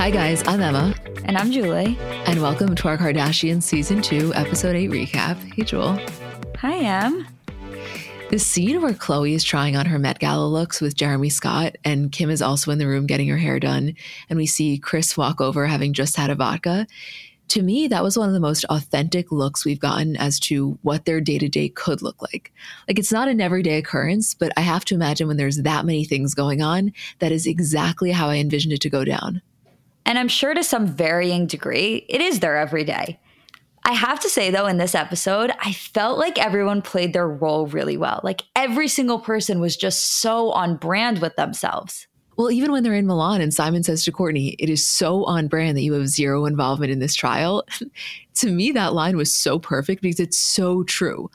Hi, guys. I'm Emma. And I'm Julie. And welcome to our Kardashian Season 2, Episode 8 recap. Hey, Jewel. Hi, Em. The scene where Khloe is trying on her Met Gala looks with Jeremy Scott, and Kim is also in the room getting her hair done, and we see Kris walk over having just had a vodka. To me, that was one of the most authentic looks we've gotten as to what their day to day could look like. Like, it's not an everyday occurrence, but I have to imagine when there's that many things going on, that is exactly how I envisioned it to go down. And I'm sure to some varying degree, it is there every day. I have to say, though, in this episode, I felt like everyone played their role really well. Like every single person was just so on brand with themselves. Well, even when they're in Milan and Simon says to Kourtney, it is so on brand that you have zero involvement in this trial. to me, that line was so perfect because it's so true.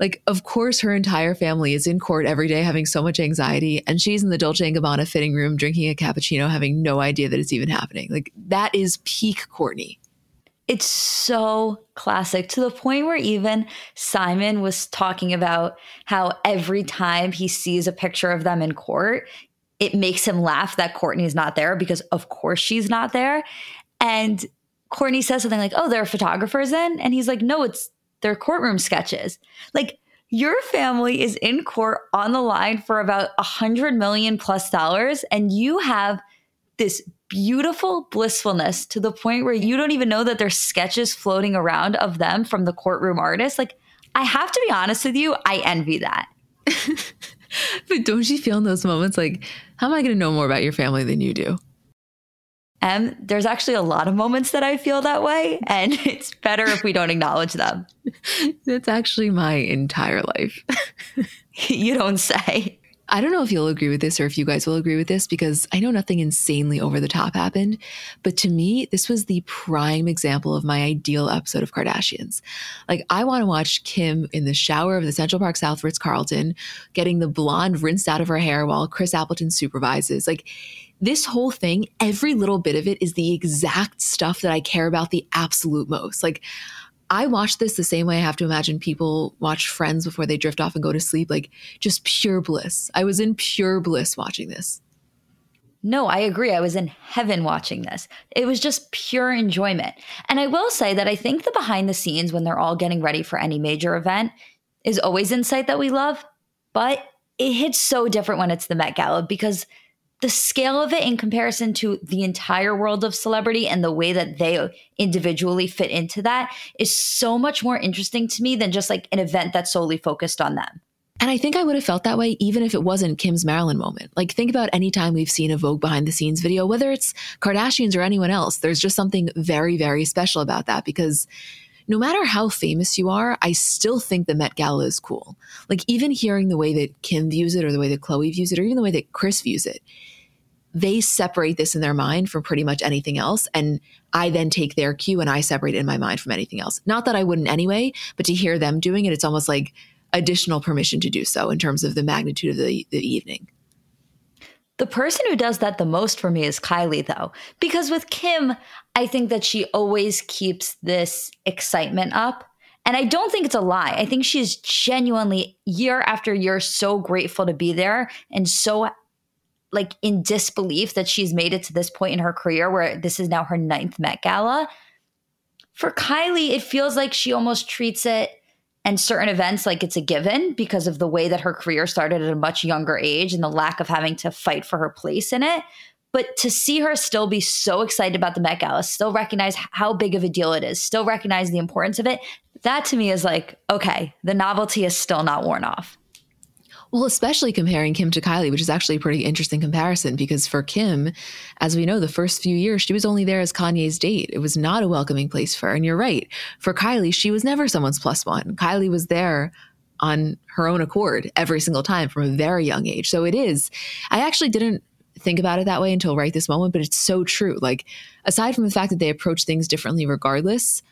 Like, of course, her entire family is in court every day having so much anxiety, and she's in the Dolce & Gabbana fitting room drinking a cappuccino, having no idea that it's even happening. Like, that is peak Kourtney. It's so classic to the point where even Simon was talking about how every time he sees a picture of them in court, it makes him laugh that Kourtney's not there because, of course, she's not there. And Kourtney says something like, Oh, there are photographers in? And he's like, No, it's their courtroom sketches. Like your family is in court on the line for about a hundred million plus dollars, and you have this beautiful blissfulness to the point where you don't even know that there's sketches floating around of them from the courtroom artist. Like, I have to be honest with you, I envy that. but don't you feel in those moments like, how am I going to know more about your family than you do? And there's actually a lot of moments that I feel that way, and it's better if we don't acknowledge them. That's actually my entire life. you don't say. I don't know if you'll agree with this or if you guys will agree with this because I know nothing insanely over the top happened. But to me, this was the prime example of my ideal episode of Kardashians. Like, I want to watch Kim in the shower of the Central Park South Ritz Carlton, getting the blonde rinsed out of her hair while Chris Appleton supervises. Like, this whole thing, every little bit of it is the exact stuff that I care about the absolute most. Like, I watch this the same way I have to imagine people watch Friends before they drift off and go to sleep, like just pure bliss. I was in pure bliss watching this. No, I agree. I was in heaven watching this. It was just pure enjoyment. And I will say that I think the behind the scenes when they're all getting ready for any major event is always insight that we love, but it hits so different when it's the Met Gala because the scale of it in comparison to the entire world of celebrity and the way that they individually fit into that is so much more interesting to me than just like an event that's solely focused on them. And I think I would have felt that way even if it wasn't Kim's Marilyn moment. Like, think about any time we've seen a Vogue behind the scenes video, whether it's Kardashians or anyone else, there's just something very, very special about that because no matter how famous you are, I still think the Met Gala is cool. Like, even hearing the way that Kim views it or the way that Khloe views it or even the way that Kris views it, they separate this in their mind from pretty much anything else. And I then take their cue and I separate it in my mind from anything else. Not that I wouldn't anyway, but to hear them doing it, it's almost like additional permission to do so in terms of the magnitude of the, the evening. The person who does that the most for me is Kylie, though, because with Kim, I think that she always keeps this excitement up. And I don't think it's a lie. I think she's genuinely, year after year, so grateful to be there and so like in disbelief that she's made it to this point in her career where this is now her ninth Met Gala. For Kylie, it feels like she almost treats it and certain events like it's a given because of the way that her career started at a much younger age and the lack of having to fight for her place in it. But to see her still be so excited about the Met Gala, still recognize how big of a deal it is, still recognize the importance of it, that to me is like, okay, the novelty is still not worn off. Well, especially comparing Kim to Kylie, which is actually a pretty interesting comparison because for Kim, as we know, the first few years, she was only there as Kanye's date. It was not a welcoming place for her. And you're right. For Kylie, she was never someone's plus one. Kylie was there on her own accord every single time from a very young age. So it is. I actually didn't think about it that way until right this moment, but it's so true. Like, aside from the fact that they approach things differently regardless,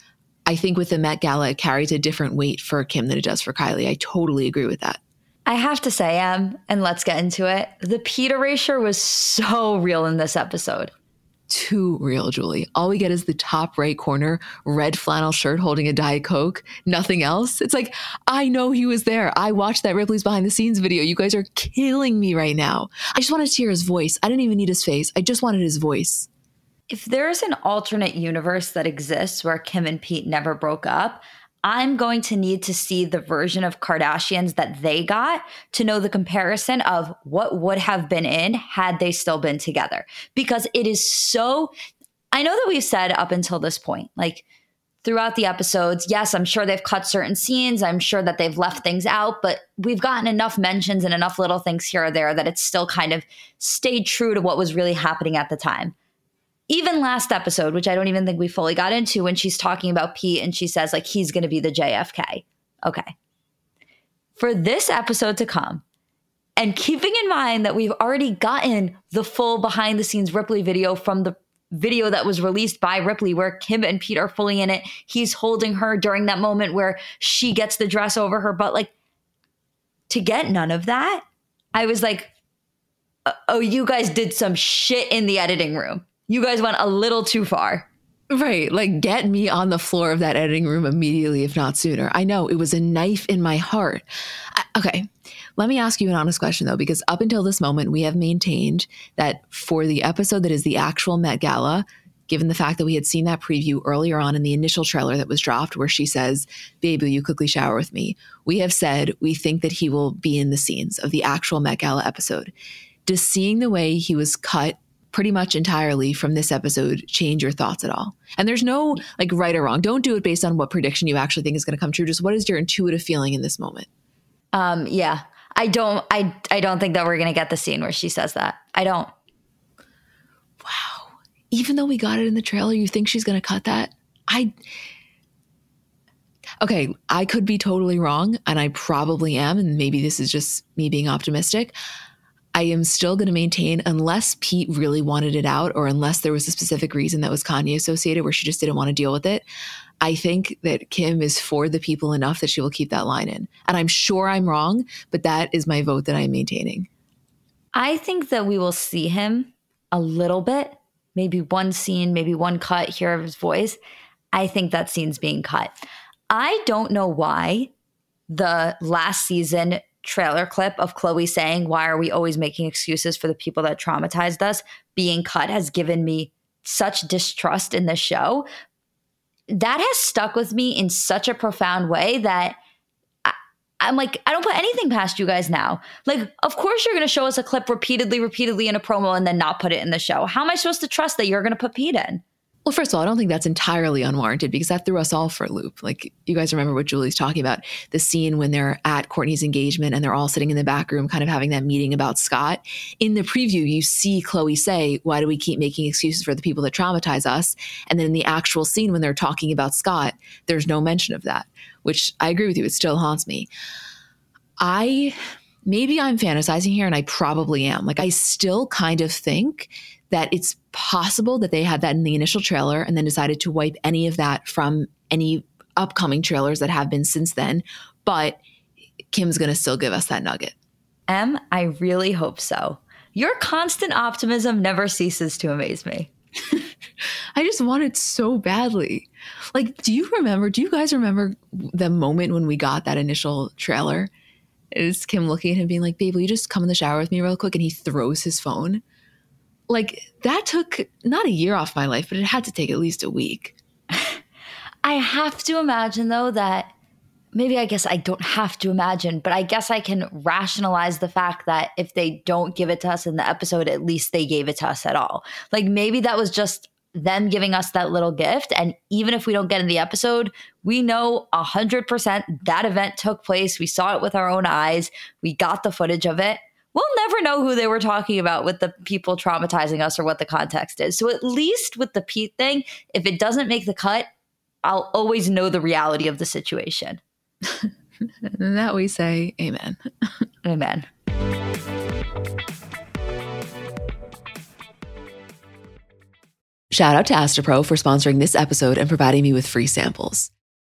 I think with the Met Gala, it carries a different weight for Kim than it does for Kylie. I totally agree with that. I have to say, Em, and let's get into it. The Pete erasure was so real in this episode. Too real, Julie. All we get is the top right corner, red flannel shirt holding a Diet Coke, nothing else. It's like, I know he was there. I watched that Ripley's behind the scenes video. You guys are killing me right now. I just wanted to hear his voice. I didn't even need his face. I just wanted his voice. If there's an alternate universe that exists where Kim and Pete never broke up, I'm going to need to see the version of Kardashians that they got to know the comparison of what would have been in had they still been together. Because it is so, I know that we've said up until this point, like throughout the episodes, yes, I'm sure they've cut certain scenes. I'm sure that they've left things out, but we've gotten enough mentions and enough little things here or there that it's still kind of stayed true to what was really happening at the time even last episode, which I don't even think we fully got into, when she's talking about Pete and she says, like, he's going to be the JFK. Okay. For this episode to come, and keeping in mind that we've already gotten the full behind the scenes Ripley video from the video that was released by Ripley, where Kim and Pete are fully in it. He's holding her during that moment where she gets the dress over her butt. Like, to get none of that, I was like, uh, oh, you guys did some shit in the editing room you guys went a little too far. Right. Like, get me on the floor of that editing room immediately, if not sooner. I know it was a knife in my heart. I, okay. Let me ask you an honest question, though, because up until this moment, we have maintained that for the episode that is the actual Met Gala, given the fact that we had seen that preview earlier on in the initial trailer that was dropped, where she says, Babe, will you quickly shower with me? We have said we think that he will be in the scenes of the actual Met Gala episode. Does seeing the way he was cut pretty much entirely from this episode change your thoughts at all? And there's no like right or wrong. Don't do it based on what prediction you actually think is going to come true. Just what is your intuitive feeling in this moment? Um, yeah. I don't I I don't think that we're going to get the scene where she says that. I don't. Wow. Even though we got it in the trailer, you think she's going to cut that? I Okay, I could be totally wrong and I probably am and maybe this is just me being optimistic. I am still going to maintain, unless Pete really wanted it out, or unless there was a specific reason that was Kanye associated where she just didn't want to deal with it. I think that Kim is for the people enough that she will keep that line in. And I'm sure I'm wrong, but that is my vote that I'm maintaining. I think that we will see him a little bit, maybe one scene, maybe one cut here of his voice. I think that scene's being cut. I don't know why the last season trailer clip of Khloe saying, Why are we always making excuses for the people that traumatized us? being cut has given me such distrust in the show. That has stuck with me in such a profound way that I, I'm like, I don't put anything past you guys now. Like, of course, you're going to show us a clip repeatedly, repeatedly in a promo and then not put it in the show. How am I supposed to trust that you're going to put Pete in? Well, first of all, I don't think that's entirely unwarranted because that threw us all for a loop. Like, you guys remember what Julie's talking about the scene when they're at Kourtney's engagement and they're all sitting in the back room, kind of having that meeting about Scott. In the preview, you see Khloe say, Why do we keep making excuses for the people that traumatize us? And then in the actual scene, when they're talking about Scott, there's no mention of that, which I agree with you. It still haunts me. I maybe I'm fantasizing here, and I probably am. Like, I still kind of think that it's possible that they had that in the initial trailer and then decided to wipe any of that from any upcoming trailers that have been since then. But Kim's going to still give us that nugget. Em, I really hope so. Your constant optimism never ceases to amaze me. I just want it so badly. Like, do you remember? Do you guys remember the moment when we got that initial trailer is Kim looking at him being like, babe, will you just come in the shower with me real quick? And he throws his phone. Like that took not a year off my life, but it had to take at least a week. I have to imagine though that maybe I guess I don't have to imagine, but I guess I can rationalize the fact that if they don't give it to us in the episode, at least they gave it to us at all. Like maybe that was just them giving us that little gift. And even if we don't get in the episode, we know 100% that event took place. We saw it with our own eyes, we got the footage of it. We'll never know who they were talking about with the people traumatizing us or what the context is. So, at least with the Pete thing, if it doesn't make the cut, I'll always know the reality of the situation. that we say, Amen. Amen. Shout out to Astepro for sponsoring this episode and providing me with free samples.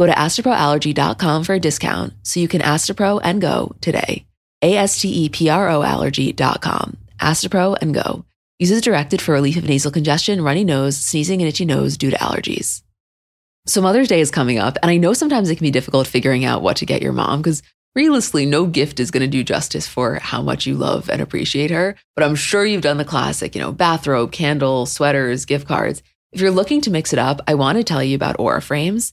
Go to asteproallergy.com for a discount so you can Astepro and go today. A S T E P R O allergy.com. Astepro and go. Uses directed for relief of nasal congestion, runny nose, sneezing, and itchy nose due to allergies. So Mother's Day is coming up, and I know sometimes it can be difficult figuring out what to get your mom because realistically, no gift is going to do justice for how much you love and appreciate her. But I'm sure you've done the classic, you know, bathrobe, candle, sweaters, gift cards. If you're looking to mix it up, I want to tell you about Aura Frames.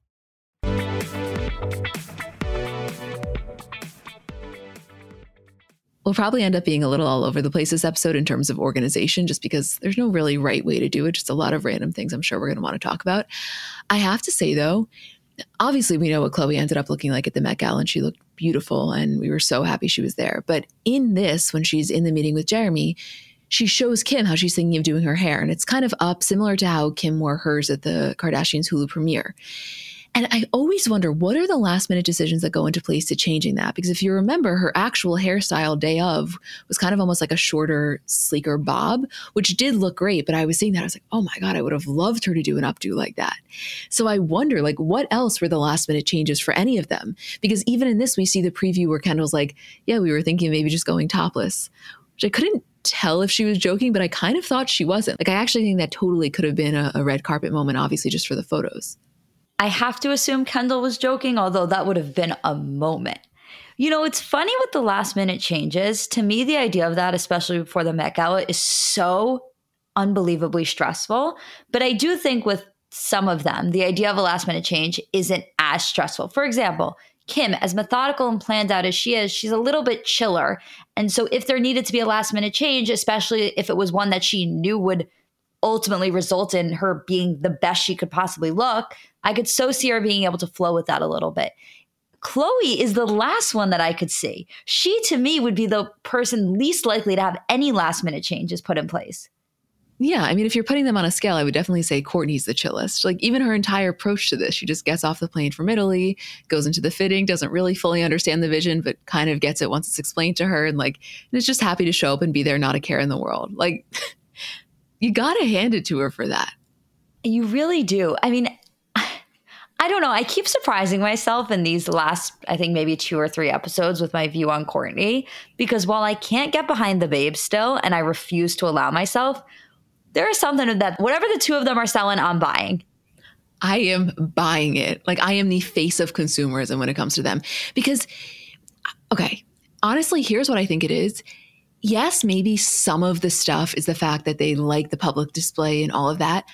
We'll probably end up being a little all over the place this episode in terms of organization, just because there's no really right way to do it. Just a lot of random things I'm sure we're going to want to talk about. I have to say, though, obviously we know what Khloe ended up looking like at the Met Gala and she looked beautiful and we were so happy she was there. But in this, when she's in the meeting with Jeremy, she shows Kim how she's thinking of doing her hair. And it's kind of up similar to how Kim wore hers at the Kardashians Hulu premiere. And I always wonder what are the last minute decisions that go into place to changing that? Because if you remember, her actual hairstyle day of was kind of almost like a shorter, sleeker bob, which did look great. But I was seeing that, I was like, oh my God, I would have loved her to do an updo like that. So I wonder, like, what else were the last minute changes for any of them? Because even in this, we see the preview where Kendall's like, yeah, we were thinking maybe just going topless, which I couldn't tell if she was joking, but I kind of thought she wasn't. Like, I actually think that totally could have been a, a red carpet moment, obviously, just for the photos. I have to assume Kendall was joking, although that would have been a moment. You know, it's funny with the last minute changes. To me, the idea of that, especially before the Met Gala, is so unbelievably stressful. But I do think with some of them, the idea of a last minute change isn't as stressful. For example, Kim, as methodical and planned out as she is, she's a little bit chiller. And so if there needed to be a last minute change, especially if it was one that she knew would ultimately result in her being the best she could possibly look, I could so see her being able to flow with that a little bit. Khloe is the last one that I could see. She, to me, would be the person least likely to have any last minute changes put in place. Yeah, I mean, if you're putting them on a scale, I would definitely say Kourtney's the chillest. Like, even her entire approach to this, she just gets off the plane from Italy, goes into the fitting, doesn't really fully understand the vision, but kind of gets it once it's explained to her, and like, and is just happy to show up and be there, not a care in the world. Like, you gotta hand it to her for that. You really do. I mean, I don't know. I keep surprising myself in these last, I think maybe two or three episodes with my view on Kourtney, because while I can't get behind the babe still, and I refuse to allow myself, there is something that whatever the two of them are selling, I'm buying. I am buying it. Like I am the face of consumerism when it comes to them. Because, okay, honestly, here's what I think it is. Yes, maybe some of the stuff is the fact that they like the public display and all of that.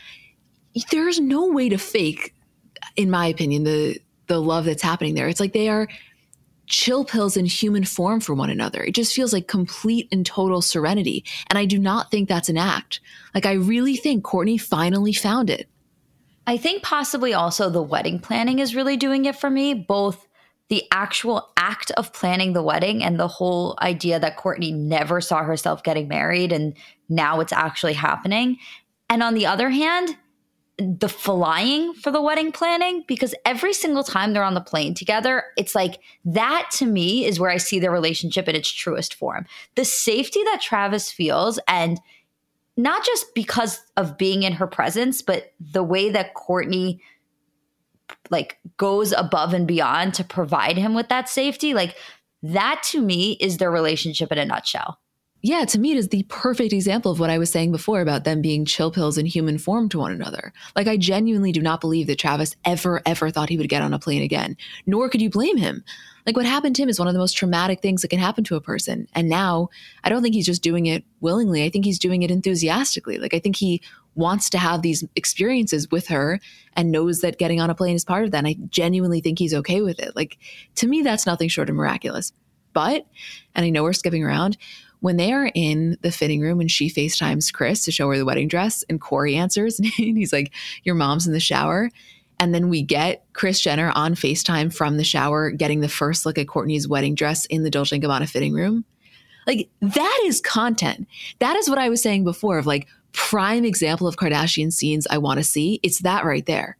There's no way to fake, in my opinion, the the love that's happening there. It's like they are chill pills in human form for one another. It just feels like complete and total serenity. And I do not think that's an act. Like, I really think Kourtney finally found it. I think possibly also the wedding planning is really doing it for me, both the actual act of planning the wedding and the whole idea that Kourtney never saw herself getting married and now it's actually happening. And on the other hand, the flying for the wedding planning because every single time they're on the plane together, it's like that to me is where I see their relationship in its truest form. The safety that Travis feels, and not just because of being in her presence, but the way that Kourtney like goes above and beyond to provide him with that safety, like that to me is their relationship in a nutshell yeah, to me, it is the perfect example of what I was saying before about them being chill pills in human form to one another. Like, I genuinely do not believe that Travis ever, ever thought he would get on a plane again, nor could you blame him. Like, what happened to him is one of the most traumatic things that can happen to a person. And now, I don't think he's just doing it willingly. I think he's doing it enthusiastically. Like, I think he wants to have these experiences with her and knows that getting on a plane is part of that. And I genuinely think he's okay with it. Like, to me, that's nothing short of miraculous. But, and I know we're skipping around, when they are in the fitting room and she FaceTimes Kris to show her the wedding dress and Corey answers and he's like, Your mom's in the shower. And then we get Kris Jenner on FaceTime from the shower getting the first look at Kourtney's wedding dress in the Dolce & Gabbana fitting room. Like that is content. That is what I was saying before of like prime example of Kardashian scenes I want to see. It's that right there.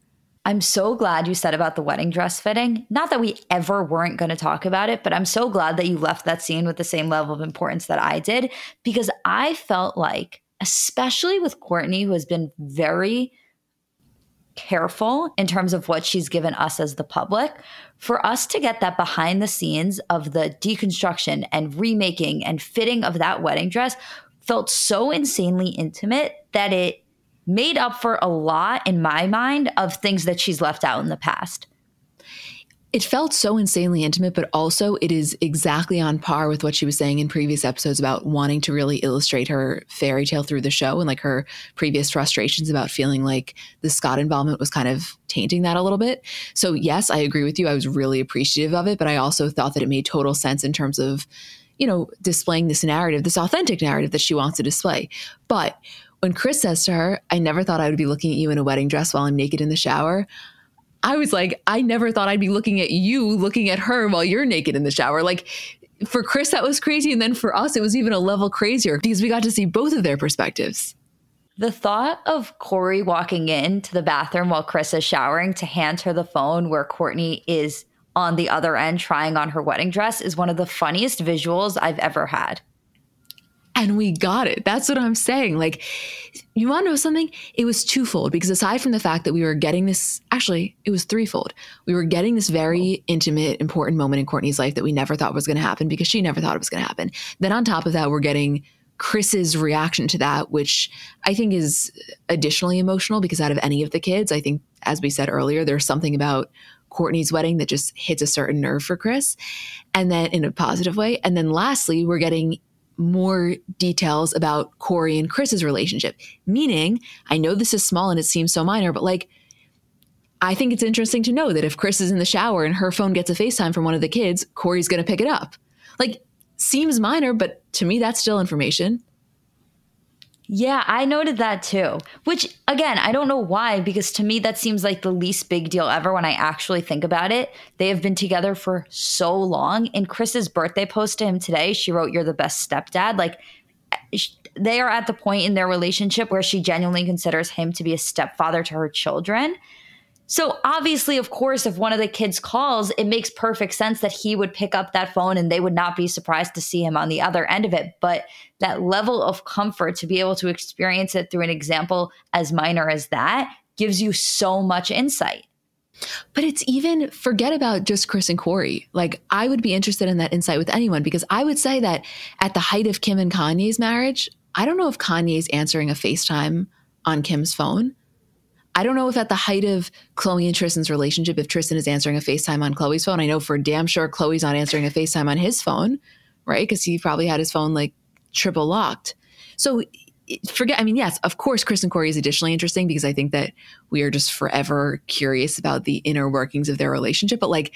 I'm so glad you said about the wedding dress fitting. Not that we ever weren't going to talk about it, but I'm so glad that you left that scene with the same level of importance that I did because I felt like, especially with Kourtney, who has been very careful in terms of what she's given us as the public, for us to get that behind the scenes of the deconstruction and remaking and fitting of that wedding dress felt so insanely intimate that it made up for a lot in my mind of things that she's left out in the past. It felt so insanely intimate, but also it is exactly on par with what she was saying in previous episodes about wanting to really illustrate her fairy tale through the show and like her previous frustrations about feeling like the Scott involvement was kind of tainting that a little bit. So, yes, I agree with you. I was really appreciative of it, but I also thought that it made total sense in terms of, you know, displaying this narrative, this authentic narrative that she wants to display. But when Kris says to her, I never thought I would be looking at you in a wedding dress while I'm naked in the shower, I was like, I never thought I'd be looking at you looking at her while you're naked in the shower. Like, for Kris, that was crazy. And then for us, it was even a level crazier because we got to see both of their perspectives. The thought of Corey walking into the bathroom while Kris is showering to hand her the phone where Kourtney is on the other end trying on her wedding dress is one of the funniest visuals I've ever had and we got it. That's what I'm saying. Like, you want to know something? It was twofold because aside from the fact that we were getting this, actually, it was threefold. We were getting this very intimate, important moment in Kourtney's life that we never thought was going to happen because she never thought it was going to happen. Then on top of that, we're getting Kris's reaction to that, which I think is additionally emotional because out of any of the kids, I think, as we said earlier, there's something about Kourtney's wedding that just hits a certain nerve for Kris, and then in a positive way. And then lastly, we're getting more details about Corey and Kris's relationship. Meaning, I know this is small and it seems so minor, but like, I think it's interesting to know that if Kris is in the shower and her phone gets a FaceTime from one of the kids, Corey's going to pick it up. Like, seems minor, but to me, that's still information. Yeah, I noted that too. Which, again, I don't know why, because to me, that seems like the least big deal ever when I actually think about it. They have been together for so long. In Kris's birthday post to him today, she wrote, You're the best stepdad. Like, eh, they are at the point in their relationship where she genuinely considers him to be a stepfather to her children. So obviously, of course, if one of the kids calls, it makes perfect sense that he would pick up that phone and they would not be surprised to see him on the other end of it. But that level of comfort to be able to experience it through an example as minor as that gives you so much insight. But it's even forget about just Kris and Corey. Like I would be interested in that insight with anyone because I would say that at the height of Kim and Kanye's marriage, I don't know if Kanye's answering a FaceTime on Kim's phone. I don't know if at the height of Khloe and Tristan's relationship, if Tristan is answering a FaceTime on Khloe's phone. I know for damn sure Khloe's not answering a FaceTime on his phone, right? Because he probably had his phone like triple locked. So forget, I mean, yes, of course, Kris and Corey is additionally interesting because I think that we are just forever curious about the inner workings of their relationship. But like,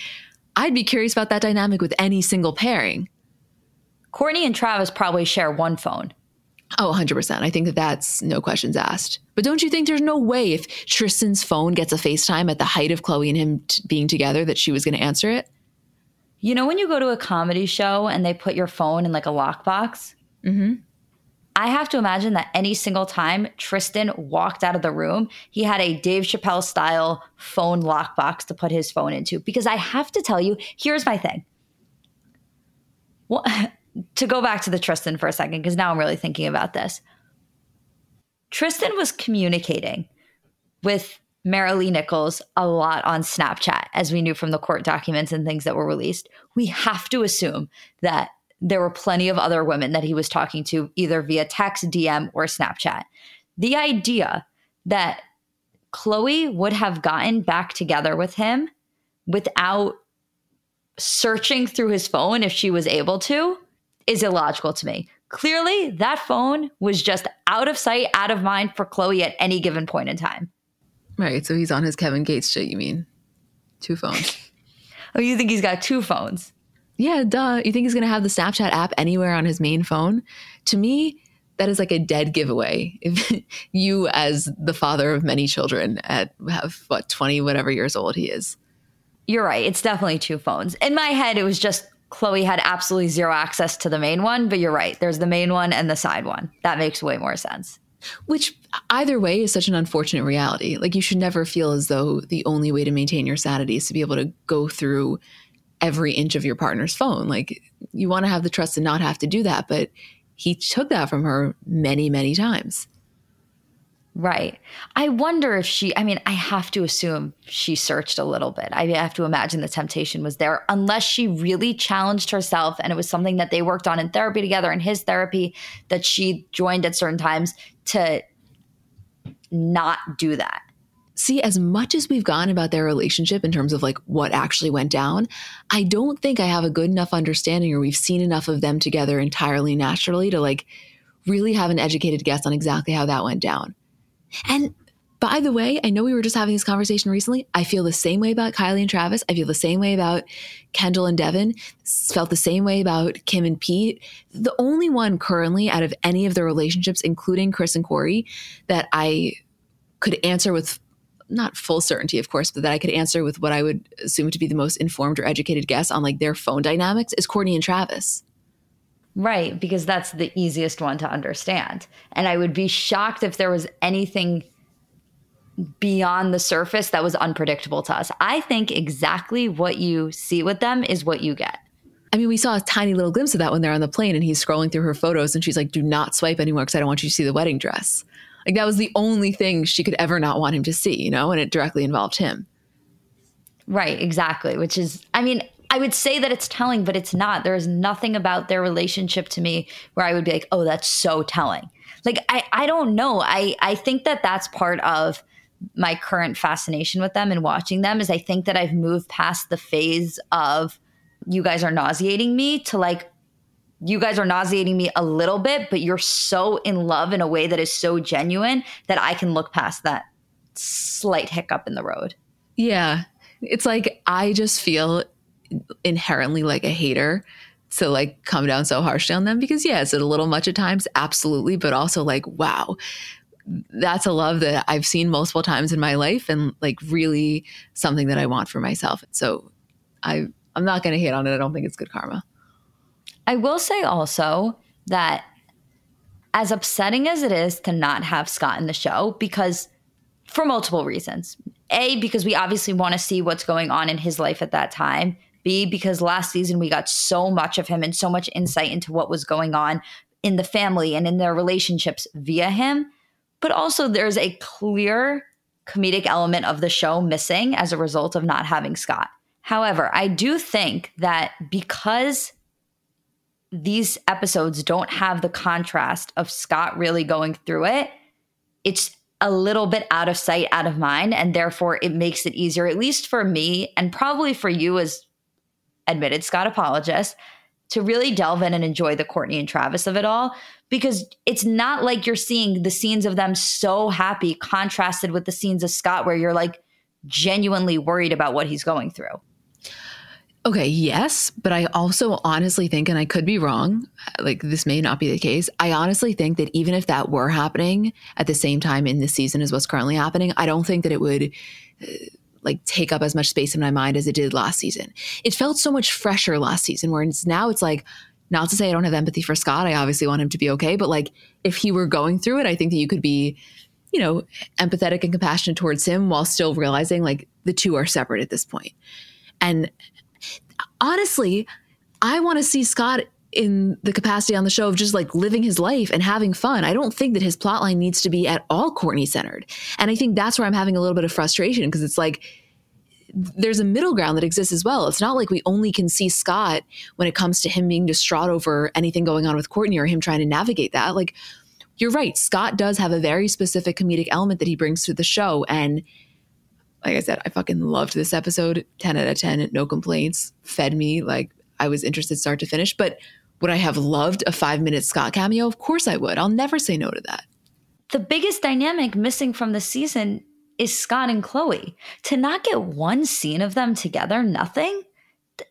I'd be curious about that dynamic with any single pairing. Kourtney and Travis probably share one phone. Oh, 100%. I think that that's no questions asked. But don't you think there's no way if Tristan's phone gets a FaceTime at the height of Khloe and him t- being together that she was going to answer it? You know, when you go to a comedy show and they put your phone in like a lockbox? Mm-hmm. I have to imagine that any single time Tristan walked out of the room, he had a Dave Chappelle style phone lockbox to put his phone into. Because I have to tell you, here's my thing. Well, to go back to the Tristan for a second, because now I'm really thinking about this. Tristan was communicating with Maralee Nichols a lot on Snapchat, as we knew from the court documents and things that were released. We have to assume that there were plenty of other women that he was talking to either via text, DM, or Snapchat. The idea that Khloe would have gotten back together with him without searching through his phone if she was able to is illogical to me. Clearly, that phone was just out of sight, out of mind for Khloe at any given point in time. Right. So he's on his Kevin Gates shit, you mean? Two phones. oh, you think he's got two phones? Yeah, duh. You think he's going to have the Snapchat app anywhere on his main phone? To me, that is like a dead giveaway. If you, as the father of many children, at have what twenty whatever years old he is. You're right. It's definitely two phones. In my head, it was just Khloe had absolutely zero access to the main one. But you're right. There's the main one and the side one. That makes way more sense. Which either way is such an unfortunate reality. Like you should never feel as though the only way to maintain your sanity is to be able to go through every inch of your partner's phone. Like you want to have the trust to not have to do that, but he took that from her many, many times. Right. I wonder if she, I mean, I have to assume she searched a little bit. I have to imagine the temptation was there, unless she really challenged herself and it was something that they worked on in therapy together in his therapy that she joined at certain times to not do that see, as much as we've gone about their relationship in terms of like what actually went down, I don't think I have a good enough understanding or we've seen enough of them together entirely naturally to like really have an educated guess on exactly how that went down. And by the way, I know we were just having this conversation recently. I feel the same way about Kylie and Travis. I feel the same way about Kendall and Devin. Felt the same way about Kim and Pete. The only one currently out of any of the relationships, including Kris and Corey, that I could answer with not full certainty, of course, but that I could answer with what I would assume to be the most informed or educated guess on like their phone dynamics is Kourtney and Travis. Right, because that's the easiest one to understand. And I would be shocked if there was anything beyond the surface that was unpredictable to us. I think exactly what you see with them is what you get. I mean, we saw a tiny little glimpse of that when they're on the plane and he's scrolling through her photos and she's like, do not swipe anymore because I don't want you to see the wedding dress. Like that was the only thing she could ever not want him to see, you know, and it directly involved him. Right, exactly. Which is, I mean, I would say that it's telling, but it's not. There is nothing about their relationship to me where I would be like, oh, that's so telling. Like, I, I don't know. I, I think that that's part of my current fascination with them and watching them is I think that I've moved past the phase of you guys are nauseating me to like, you guys are nauseating me a little bit, but you're so in love in a way that is so genuine that I can look past that slight hiccup in the road. Yeah. It's like I just feel inherently like a hater to like come down so harshly on them because yeah, is it a little much at times? Absolutely. But also like, wow, that's a love that I've seen multiple times in my life and like really something that I want for myself. So I I'm not gonna hate on it. I don't think it's good karma. I will say also that as upsetting as it is to not have Scott in the show, because for multiple reasons. A, because we obviously want to see what's going on in his life at that time. B, because last season we got so much of him and so much insight into what was going on in the family and in their relationships via him. But also, there's a clear comedic element of the show missing as a result of not having Scott. However, I do think that because these episodes don't have the contrast of Scott really going through it, it's a little bit out of sight, out of mind. And therefore, it makes it easier, at least for me, and probably for you as admitted Scott apologist, to really delve in and enjoy the Kourtney and Travis of it all. Because it's not like you're seeing the scenes of them so happy contrasted with the scenes of Scott where you're like genuinely worried about what he's going through. Okay, yes, but I also honestly think, and I could be wrong, like this may not be the case. I honestly think that even if that were happening at the same time in this season as what's currently happening, I don't think that it would uh, like take up as much space in my mind as it did last season. It felt so much fresher last season, where now it's like, not to say I don't have empathy for Scott. I obviously want him to be okay, but like if he were going through it, I think that you could be, you know, empathetic and compassionate towards him while still realizing like the two are separate at this point. And honestly, I want to see Scott in the capacity on the show of just like living his life and having fun. I don't think that his plotline needs to be at all Kourtney centered. And I think that's where I'm having a little bit of frustration because it's like there's a middle ground that exists as well. It's not like we only can see Scott when it comes to him being distraught over anything going on with Kourtney or him trying to navigate that. Like you're right, Scott does have a very specific comedic element that he brings to the show and like I said, I fucking loved this episode. 10 out of 10, no complaints. Fed me. Like I was interested start to finish. But would I have loved a five minute Scott cameo? Of course I would. I'll never say no to that. The biggest dynamic missing from the season is Scott and Khloe. To not get one scene of them together, nothing,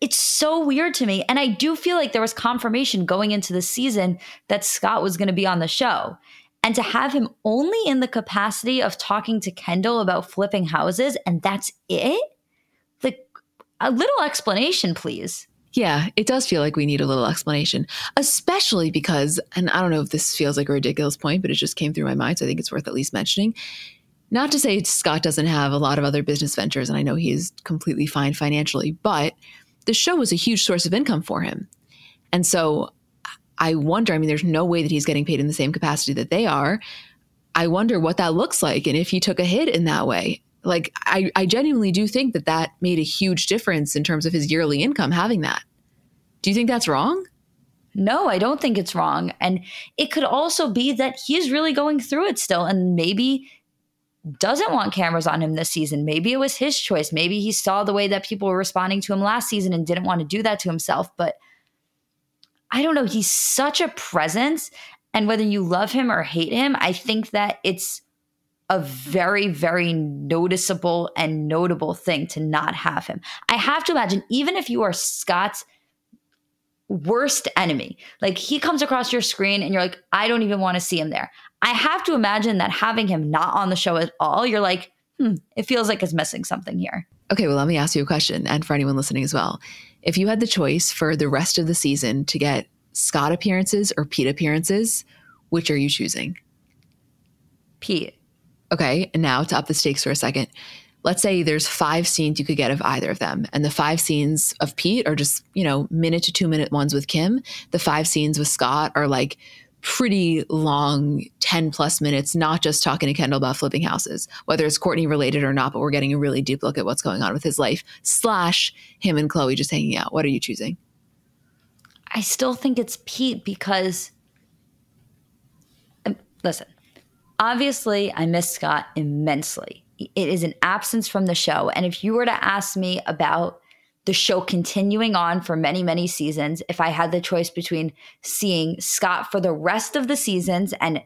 it's so weird to me. And I do feel like there was confirmation going into the season that Scott was going to be on the show. And to have him only in the capacity of talking to Kendall about flipping houses and that's it? Like a little explanation, please. Yeah, it does feel like we need a little explanation, especially because, and I don't know if this feels like a ridiculous point, but it just came through my mind. So I think it's worth at least mentioning. Not to say Scott doesn't have a lot of other business ventures, and I know he is completely fine financially, but the show was a huge source of income for him. And so I wonder, I mean, there's no way that he's getting paid in the same capacity that they are. I wonder what that looks like and if he took a hit in that way. Like, I, I genuinely do think that that made a huge difference in terms of his yearly income having that. Do you think that's wrong? No, I don't think it's wrong. And it could also be that he's really going through it still and maybe doesn't want cameras on him this season. Maybe it was his choice. Maybe he saw the way that people were responding to him last season and didn't want to do that to himself. But I don't know, he's such a presence. And whether you love him or hate him, I think that it's a very, very noticeable and notable thing to not have him. I have to imagine, even if you are Scott's worst enemy, like he comes across your screen and you're like, I don't even want to see him there. I have to imagine that having him not on the show at all, you're like, hmm, it feels like it's missing something here. Okay, well, let me ask you a question, and for anyone listening as well. If you had the choice for the rest of the season to get Scott appearances or Pete appearances, which are you choosing? Pete. Okay, and now to up the stakes for a second. Let's say there's five scenes you could get of either of them. And the five scenes of Pete are just, you know, minute to two minute ones with Kim. The five scenes with Scott are like pretty long 10 plus minutes, not just talking to Kendall about flipping houses, whether it's Kourtney related or not, but we're getting a really deep look at what's going on with his life, slash him and chloe just hanging out. What are you choosing? I still think it's Pete because, um, listen, obviously, I miss Scott immensely. It is an absence from the show. And if you were to ask me about the show continuing on for many, many seasons, if I had the choice between seeing Scott for the rest of the seasons and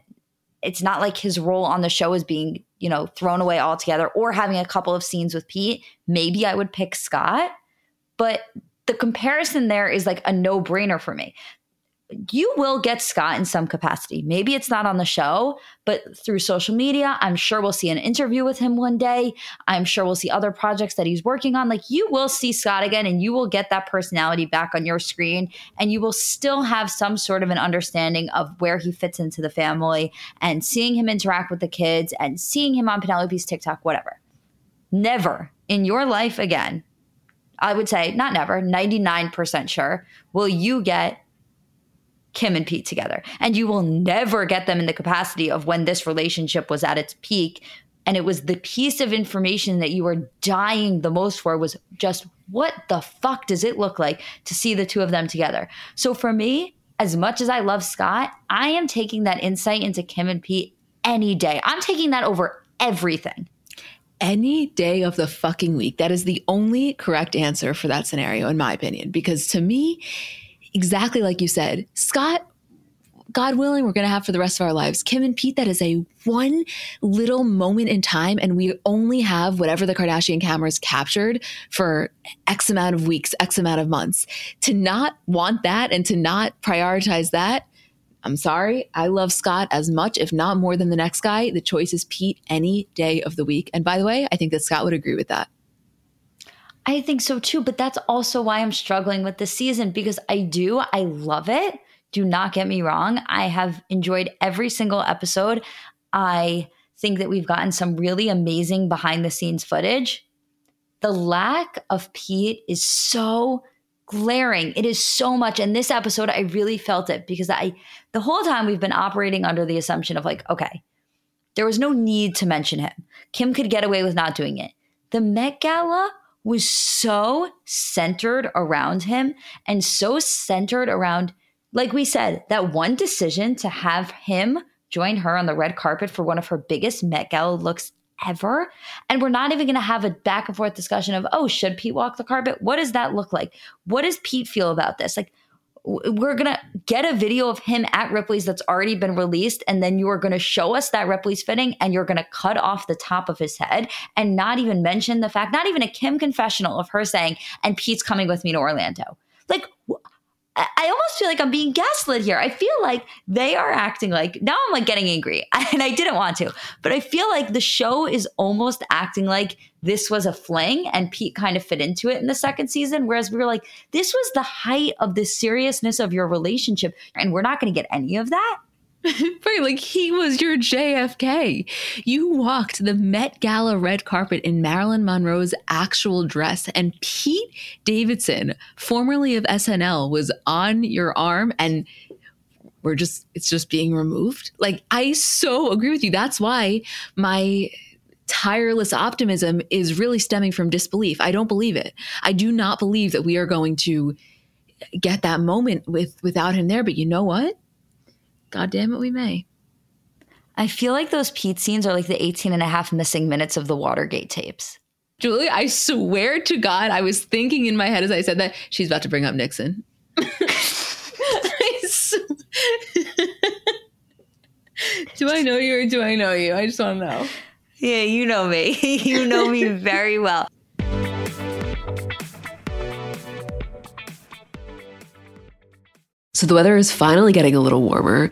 it's not like his role on the show is being, you know, thrown away altogether or having a couple of scenes with Pete, maybe I would pick Scott. But the comparison there is like a no brainer for me. You will get Scott in some capacity. Maybe it's not on the show, but through social media, I'm sure we'll see an interview with him one day. I'm sure we'll see other projects that he's working on. Like you will see Scott again and you will get that personality back on your screen and you will still have some sort of an understanding of where he fits into the family and seeing him interact with the kids and seeing him on Penelope's TikTok, whatever. Never in your life again, I would say, not never, 99% sure, will you get Kim and Pete together. And you will never get them in the capacity of when this relationship was at its peak. And it was the piece of information that you were dying the most for was just what the fuck does it look like to see the two of them together? So for me, as much as I love Scott, I am taking that insight into Kim and Pete any day. I'm taking that over everything. Any day of the fucking week. That is the only correct answer for that scenario, in my opinion. Because to me, exactly like you said, Scott, God willing, we're going to have for the rest of our lives. Kim and Pete, that is a one little moment in time. And we only have whatever the Kardashian cameras captured for X amount of weeks, X amount of months. To not want that and to not prioritize that, I'm sorry. I love Scott as much, if not more than the next guy. The choice is Pete any day of the week. And by the way, I think that Scott would agree with that. I think so too, but that's also why I'm struggling with the season because I do, I love it. Do not get me wrong. I have enjoyed every single episode. I think that we've gotten some really amazing behind the scenes footage. The lack of Pete is so glaring. It is so much. And this episode, I really felt it because I, the whole time we've been operating under the assumption of like, okay, there was no need to mention him. Kim could get away with not doing it. The Met Gala was so centered around him and so centered around, like we said, that one decision to have him join her on the red carpet for one of her biggest Met Gala looks ever. And we're not even going to have a back and forth discussion of, oh, should Pete walk the carpet? What does that look like? What does Pete feel about this? Like, we're going to get a video of him at Ripley's that's already been released. And then you are going to show us that Ripley's fitting and you're going to cut off the top of his head and not even mention the fact, not even a Kim confessional of her saying, and Pete's coming with me to Orlando. Like, I almost feel like I'm being gaslit here. I feel like they are acting like now I'm like getting angry and I didn't want to, but I feel like the show is almost acting like this was a fling and Pete kind of fit into it in the second season. Whereas we were like, this was the height of the seriousness of your relationship and we're not going to get any of that. right, like he was your JFK. You walked the Met Gala red carpet in Marilyn Monroe's actual dress, and Pete Davidson, formerly of SNL, was on your arm and we're just it's just being removed. Like I so agree with you. That's why my tireless optimism is really stemming from disbelief. I don't believe it. I do not believe that we are going to get that moment with without him there, but you know what? God damn it, we may. I feel like those Pete scenes are like the 18 and a half missing minutes of the Watergate tapes. Julie, I swear to God, I was thinking in my head as I said that she's about to bring up Nixon. do I know you or do I know you? I just want to know. Yeah, you know me. you know me very well. So the weather is finally getting a little warmer.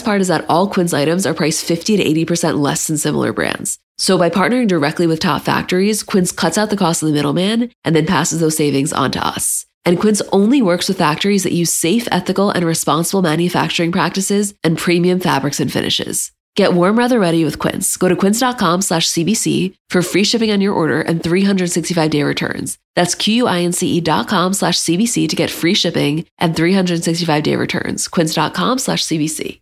part is that all Quince items are priced 50 to 80% less than similar brands. So by partnering directly with top factories, Quince cuts out the cost of the middleman and then passes those savings on to us. And Quince only works with factories that use safe, ethical, and responsible manufacturing practices and premium fabrics and finishes. Get warm weather ready with Quince. Go to quince.com slash CBC for free shipping on your order and 365 day returns. That's Q-U-I-N-C-E dot com slash CBC to get free shipping and 365 day returns. Quince.com slash CBC.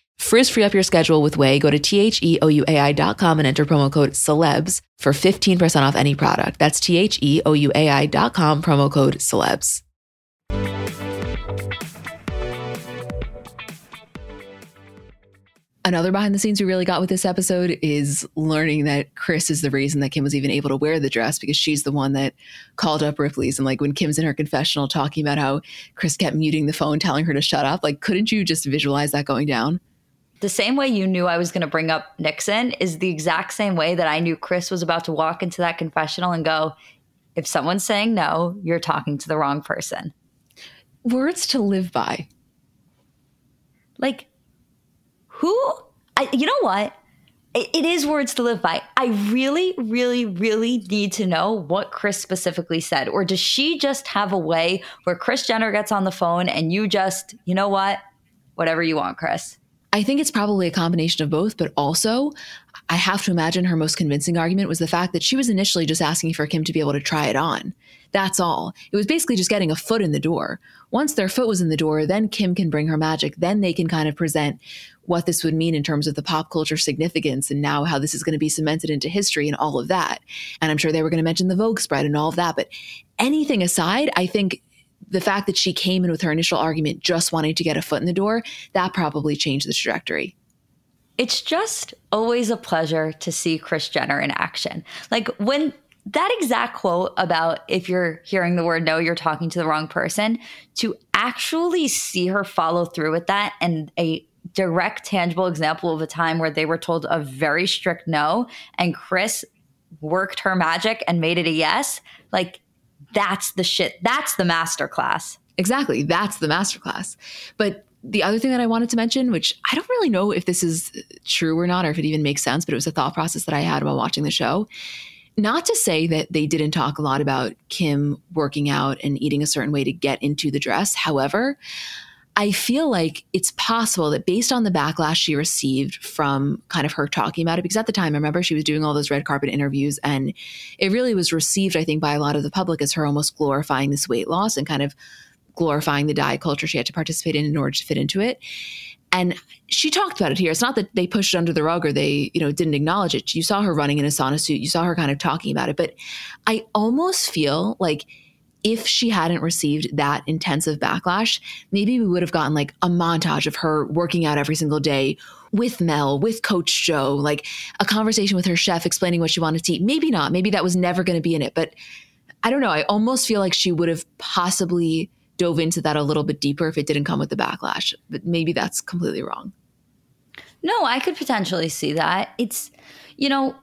Frizz free up your schedule with Ouai. Go to T-H-E-O-U-A-I.com and enter promo code celebs for 15% off any product. That's T-H-E-O-U-A-I.com, promo code celebs. Another behind the scenes we really got with this episode is learning that Kris is the reason that Kim was even able to wear the dress because she's the one that called up Ripley's. And like when Kim's in her confessional talking about how Kris kept muting the phone, telling her to shut up, like couldn't you just visualize that going down? The same way you knew I was going to bring up Nixon is the exact same way that I knew Kris was about to walk into that confessional and go, if someone's saying no, you're talking to the wrong person. Words to live by. Like, who? I, you know what? It, it is words to live by. I really, really, really need to know what Kris specifically said. Or does she just have a way where Kris Jenner gets on the phone and you just, you know what? Whatever you want, Kris. I think it's probably a combination of both, but also I have to imagine her most convincing argument was the fact that she was initially just asking for Kim to be able to try it on. That's all. It was basically just getting a foot in the door. Once their foot was in the door, then Kim can bring her magic. Then they can kind of present what this would mean in terms of the pop culture significance and now how this is going to be cemented into history and all of that. And I'm sure they were going to mention the Vogue spread and all of that. But anything aside, I think the fact that she came in with her initial argument just wanting to get a foot in the door, that probably changed the trajectory. It's just always a pleasure to see Kris Jenner in action. Like when that exact quote about if you're hearing the word no, you're talking to the wrong person, to actually see her follow through with that and a direct, tangible example of a time where they were told a very strict no and Kris worked her magic and made it a yes. Like that's the shit. That's the masterclass. Exactly. That's the masterclass. But the other thing that I wanted to mention, which I don't really know if this is true or not, or if it even makes sense, but it was a thought process that I had while watching the show. Not to say that they didn't talk a lot about Kim working out and eating a certain way to get into the dress. However, I feel like it's possible that based on the backlash she received from kind of her talking about it, because at the time, I remember she was doing all those red carpet interviews, and it really was received, I think, by a lot of the public as her almost glorifying this weight loss and kind of glorifying the diet culture she had to participate in in order to fit into it. And she talked about it here. It's not that they pushed it under the rug or they, you know, didn't acknowledge it. You saw her running in a sauna suit. You saw her kind of talking about it. But I almost feel like if she hadn't received that intensive backlash, maybe we would have gotten like a montage of her working out every single day with Mel, with Coach Joe, like a conversation with her chef explaining what she wanted to eat. Maybe not. Maybe that was never going to be in it. But I don't know. I almost feel like she would have possibly dove into that a little bit deeper if it didn't come with the backlash. But maybe that's completely wrong. No, I could potentially see that. It's, you know,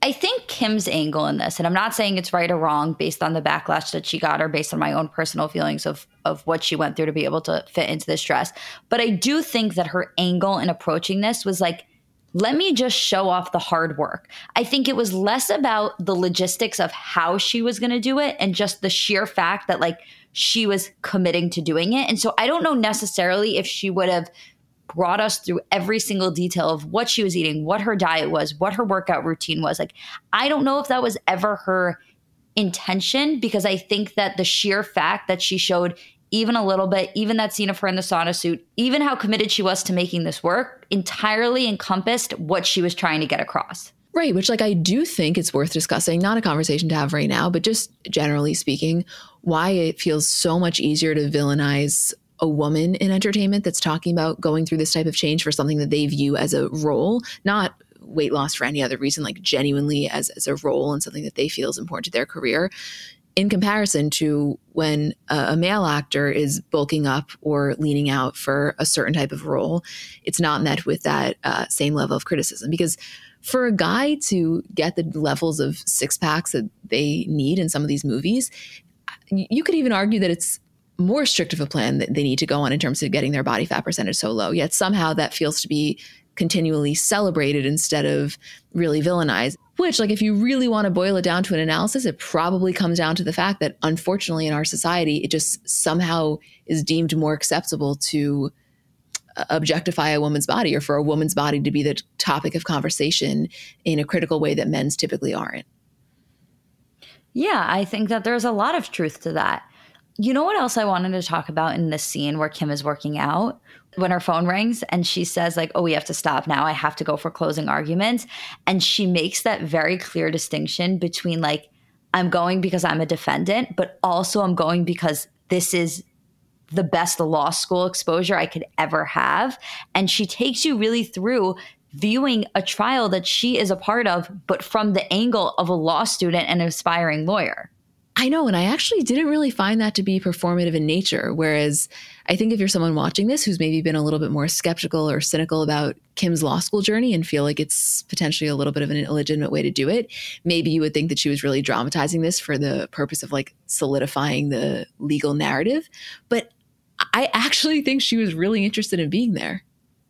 I think Kim's angle in this, and I'm not saying it's right or wrong based on the backlash that she got or based on my own personal feelings of of what she went through to be able to fit into this dress. But I do think that her angle in approaching this was like, let me just show off the hard work. I think it was less about the logistics of how she was going to do it and just the sheer fact that like she was committing to doing it. And so I don't know necessarily if she would have brought us through every single detail of what she was eating, what her diet was, what her workout routine was. Like, I don't know if that was ever her intention because I think that the sheer fact that she showed even a little bit, even that scene of her in the sauna suit, even how committed she was to making this work, entirely encompassed what she was trying to get across. Right, which like I do think it's worth discussing, not a conversation to have right now, but just generally speaking, why it feels so much easier to villainize a woman in entertainment that's talking about going through this type of change for something that they view as a role, not weight loss for any other reason, like genuinely as, as a role and something that they feel is important to their career, in comparison to when a, a male actor is bulking up or leaning out for a certain type of role, it's not met with that uh, same level of criticism. Because for a guy to get the levels of six packs that they need in some of these movies, you could even argue that it's more strict of a plan that they need to go on in terms of getting their body fat percentage so low. Yet somehow that feels to be continually celebrated instead of really villainized. Which, like, if you really want to boil it down to an analysis, it probably comes down to the fact that unfortunately in our society, it just somehow is deemed more acceptable to uh, objectify a woman's body or for a woman's body to be the topic of conversation in a critical way that men's typically aren't. Yeah, I think that there's a lot of truth to that. You know what else I wanted to talk about in this scene where Kim is working out? When her phone rings and she says, like, oh, we have to stop now. I have to go for closing arguments. And she makes that very clear distinction between, like, I'm going because I'm a defendant, but also I'm going because this is the best law school exposure I could ever have. And she takes you really through viewing a trial that she is a part of, but from the angle of a law student and an aspiring lawyer. I know. And I actually didn't really find that to be performative in nature. Whereas I think if you're someone watching this who's maybe been a little bit more skeptical or cynical about Kim's law school journey and feel like it's potentially a little bit of an illegitimate way to do it, maybe you would think that she was really dramatizing this for the purpose of like solidifying the legal narrative. But I actually think she was really interested in being there.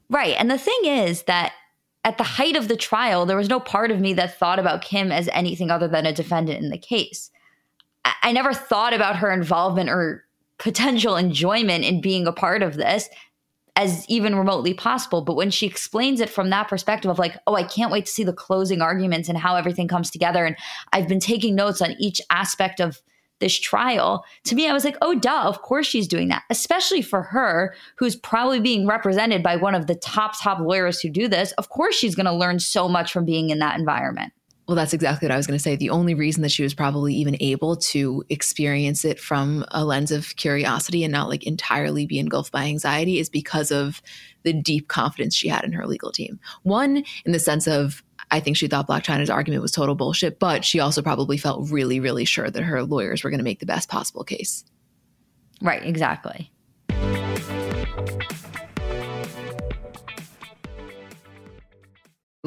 Right. And the thing is that at the height of the trial, there was no part of me that thought about Kim as anything other than a defendant in the case. I never thought about her involvement or potential enjoyment in being a part of this as even remotely possible. But when she explains it from that perspective of like, oh, I can't wait to see the closing arguments and how everything comes together. And I've been taking notes on each aspect of this trial. To me, I was like, oh, duh, of course she's doing that, especially for her, who's probably being represented by one of the top, top lawyers who do this. Of course, she's going to learn so much from being in that environment. Well, that's exactly what I was going to say. The only reason that she was probably even able to experience it from a lens of curiosity and not like entirely be engulfed by anxiety is because of the deep confidence she had in her legal team. One, in the sense of, I think she thought Blac Chyna's argument was total bullshit, but she also probably felt really, really sure that her lawyers were going to make the best possible case. Right, exactly.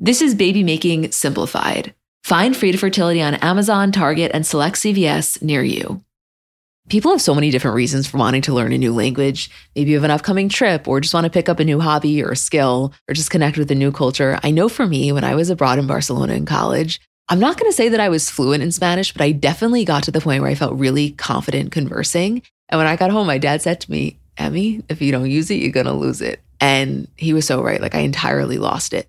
This is baby making simplified. Find Frida Fertility on Amazon, Target, and select CVS near you. People have so many different reasons for wanting to learn a new language. Maybe you have an upcoming trip or just want to pick up a new hobby or a skill or just connect with a new culture. I know for me, when I was abroad in Barcelona in college, I'm not going to say that I was fluent in Spanish, but I definitely got to the point where I felt really confident conversing. And when I got home, my dad said to me, Emmy, if you don't use it, you're going to lose it. And he was so right. Like I entirely lost it.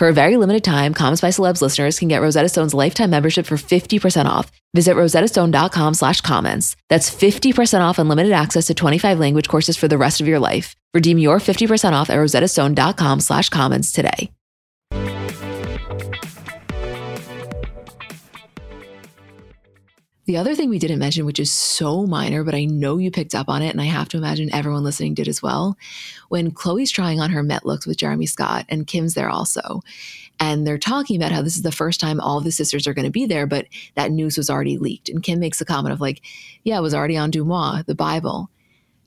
For a very limited time, Comments by Celebs listeners can get Rosetta Stone's lifetime membership for 50% off. Visit rosettastone.com slash comments. That's 50% off unlimited access to 25 language courses for the rest of your life. Redeem your 50% off at rosettastone.com slash comments today. The other thing we didn't mention, which is so minor, but I know you picked up on it, and I have to imagine everyone listening did as well. When Khloe's trying on her Met looks with Jeremy Scott, and Kim's there also, and they're talking about how this is the first time all the sisters are going to be there, but that news was already leaked. And Kim makes a comment of, like, yeah, it was already on DeuxMoi, the Bible.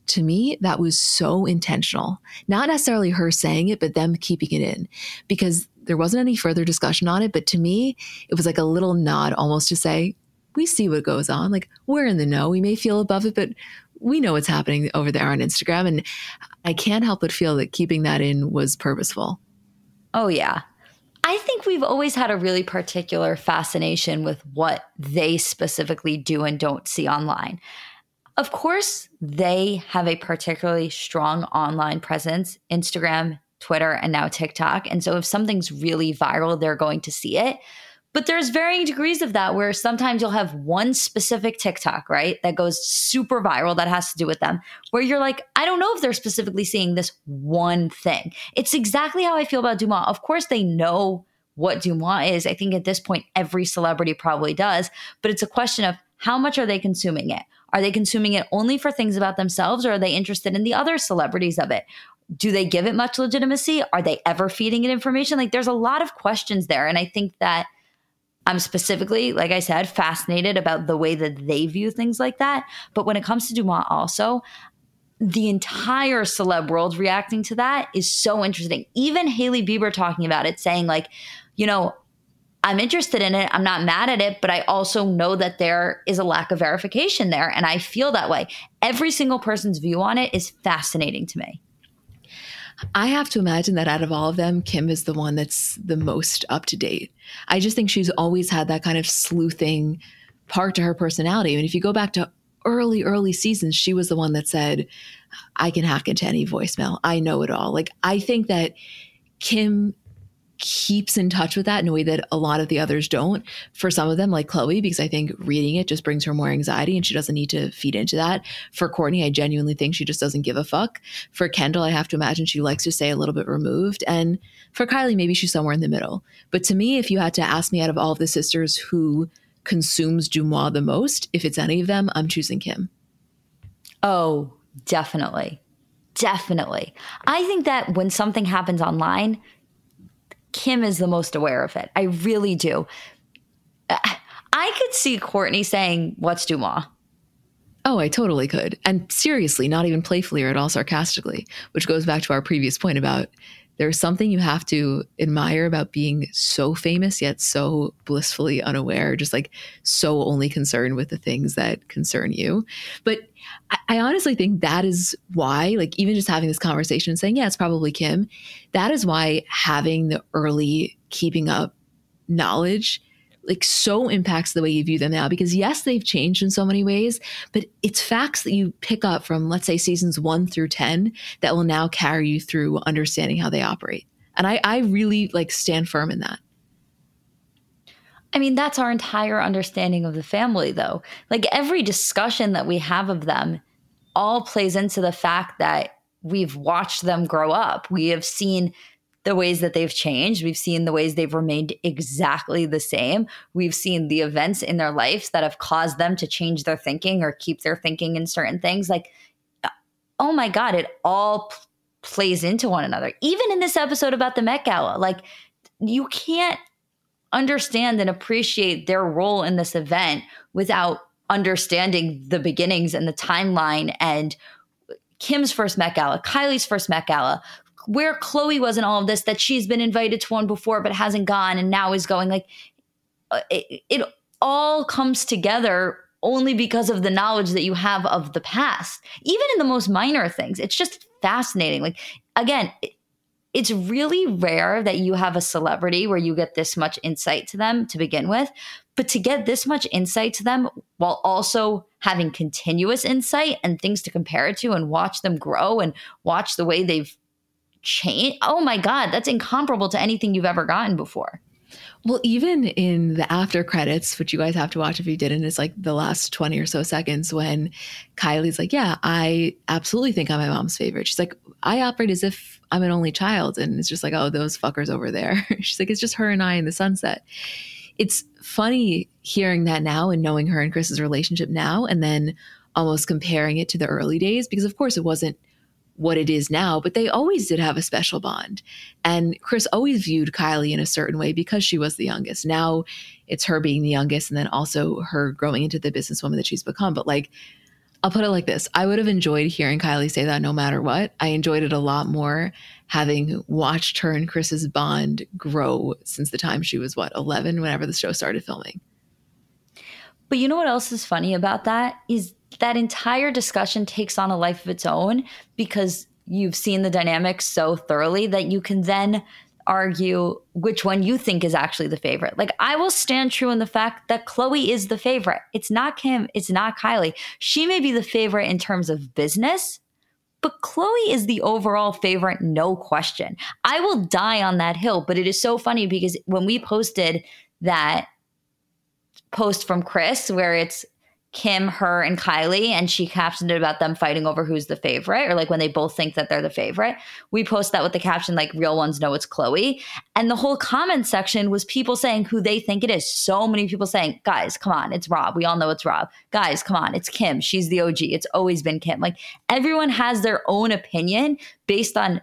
To me, that was so intentional. Not necessarily her saying it, but them keeping it in because there wasn't any further discussion on it. But to me, it was like a little nod almost to say, we see what goes on. Like we're in the know. We may feel above it, but we know what's happening over there on Instagram. And I can't help but feel that keeping that in was purposeful. Oh, yeah. I think we've always had a really particular fascination with what they specifically do and don't see online. Of course, they have a particularly strong online presence Instagram, Twitter, and now TikTok. And so if something's really viral, they're going to see it. But there's varying degrees of that where sometimes you'll have one specific TikTok, right, that goes super viral that has to do with them, where you're like, I don't know if they're specifically seeing this one thing. It's exactly how I feel about DeuxMoi. Of course, they know what DeuxMoi is. I think at this point, every celebrity probably does, but it's a question of how much are they consuming it? Are they consuming it only for things about themselves or are they interested in the other celebrities of it? Do they give it much legitimacy? Are they ever feeding it information? Like there's a lot of questions there. And I think that I'm specifically, like I said, fascinated about the way that they view things like that. But when it comes to DeuxMoi, also, the entire celeb world reacting to that is so interesting. Even Hailey Bieber talking about it, saying, like, you know, I'm interested in it. I'm not mad at it, but I also know that there is a lack of verification there. And I feel that way. Every single person's view on it is fascinating to me. I have to imagine that out of all of them, Kim is the one that's the most up to date. I just think she's always had that kind of sleuthing part to her personality. I mean, if you go back to early, early seasons, she was the one that said, I can hack into any voicemail. I know it all. Like, I think that Kim keeps in touch with that in a way that a lot of the others don't. For some of them, like Khloe, because I think reading it just brings her more anxiety and she doesn't need to feed into that. For Kourtney, I genuinely think she just doesn't give a fuck. For Kendall, I have to imagine she likes to stay a little bit removed. And for Kylie, maybe she's somewhere in the middle. But to me, if you had to ask me out of all of the sisters who consumes DeuxMoi the most, if it's any of them, I'm choosing Kim. Oh, definitely. Definitely. I think that when something happens online, Kim is the most aware of it. I really do. I could see Kourtney saying, What's DeuxMoi? Oh, I totally could. And seriously, not even playfully or at all sarcastically, which goes back to our previous point about there's something you have to admire about being so famous yet so blissfully unaware, just like so only concerned with the things that concern you. But I, I honestly think that is why, like, even just having this conversation and saying, yeah, it's probably Kim, that is why having the early keeping up knowledge like so impacts the way you view them now because yes they've changed in so many ways but it's facts that you pick up from let's say seasons 1 through 10 that will now carry you through understanding how they operate and i i really like stand firm in that I mean, that's our entire understanding of the family, though. Like every discussion that we have of them all plays into the fact that we've watched them grow up. We have seen the ways that they've changed. We've seen the ways they've remained exactly the same. We've seen the events in their lives that have caused them to change their thinking or keep their thinking in certain things. Like, oh my God, it all p- plays into one another. Even in this episode about the Met Gala, like, you can't understand and appreciate their role in this event without understanding the beginnings and the timeline and Kim's first Met Gala, Kylie's first Met Gala, where Khloe was in all of this, that she's been invited to one before but hasn't gone and now is going. Like, uh, it, it all comes together only because of the knowledge that you have of the past, even in the most minor things. It's just fascinating. Like, again, it's really rare that you have a celebrity where you get this much insight to them to begin with. But to get this much insight to them while also having continuous insight and things to compare it to and watch them grow and watch the way they've changed. Oh my God, that's incomparable to anything you've ever gotten before. Well, even in the after credits, which you guys have to watch if you didn't, it's like the last 20 or so seconds when Kylie's like, Yeah, I absolutely think I'm my mom's favorite. She's like, I operate as if I'm an only child. And it's just like, Oh, those fuckers over there. She's like, It's just her and I in the sunset. It's funny hearing that now and knowing her and Kris's relationship now, and then almost comparing it to the early days, because of course it wasn't what it is now, but they always did have a special bond. And Kris always viewed Kylie in a certain way because she was the youngest. Now it's her being the youngest and then also her growing into the businesswoman that she's become. But like, I'll put it like this I would have enjoyed hearing Kylie say that no matter what. I enjoyed it a lot more having watched her and Kris's bond grow since the time she was, what, 11, whenever the show started filming. But you know what else is funny about that? Is that entire discussion takes on a life of its own because you've seen the dynamics so thoroughly that you can then argue which one you think is actually the favorite. Like I will stand true in the fact that Khloe is the favorite. It's not Kim, it's not Kylie. She may be the favorite in terms of business, but Khloe is the overall favorite, no question. I will die on that hill, but it is so funny because when we posted that post from Kris where it's Kim, her, and Kylie, and she captioned it about them fighting over who's the favorite, or like when they both think that they're the favorite. We post that with the caption, like, real ones know it's Khloe. And the whole comment section was people saying who they think it is. So many people saying, guys, come on, it's Rob. We all know it's Rob. Guys, come on, it's Kim. She's the OG. It's always been Kim. Like, everyone has their own opinion based on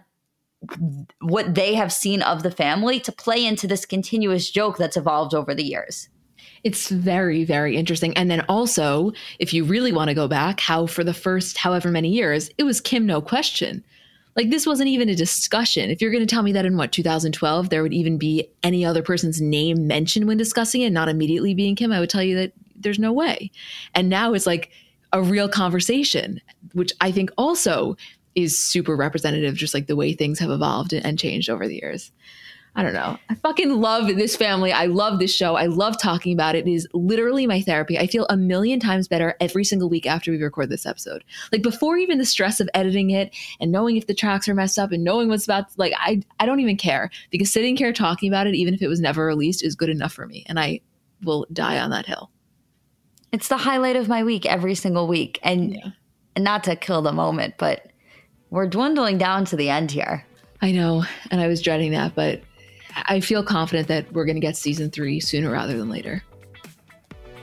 what they have seen of the family to play into this continuous joke that's evolved over the years. It's very, very interesting. And then also, if you really want to go back, how for the first however many years, it was Kim, no question. Like this wasn't even a discussion. If you're going to tell me that in what 2012 there would even be any other person's name mentioned when discussing it, not immediately being Kim, I would tell you that there's no way. And now it's like a real conversation, which I think also is super representative, just like the way things have evolved and changed over the years. I don't know. I fucking love this family. I love this show. I love talking about it. It is literally my therapy. I feel a million times better every single week after we record this episode. Like before even the stress of editing it and knowing if the tracks are messed up and knowing what's about to, like I I don't even care because sitting here talking about it even if it was never released is good enough for me and I will die on that hill. It's the highlight of my week every single week and yeah. and not to kill the moment, but we're dwindling down to the end here. I know, and I was dreading that, but I feel confident that we're going to get season three sooner rather than later.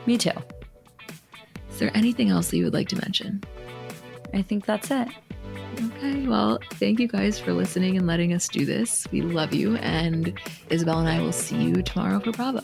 Me too. Is there anything else that you would like to mention? I think that's it. Okay, well, thank you guys for listening and letting us do this. We love you, and Isabel and I will see you tomorrow for Bravo.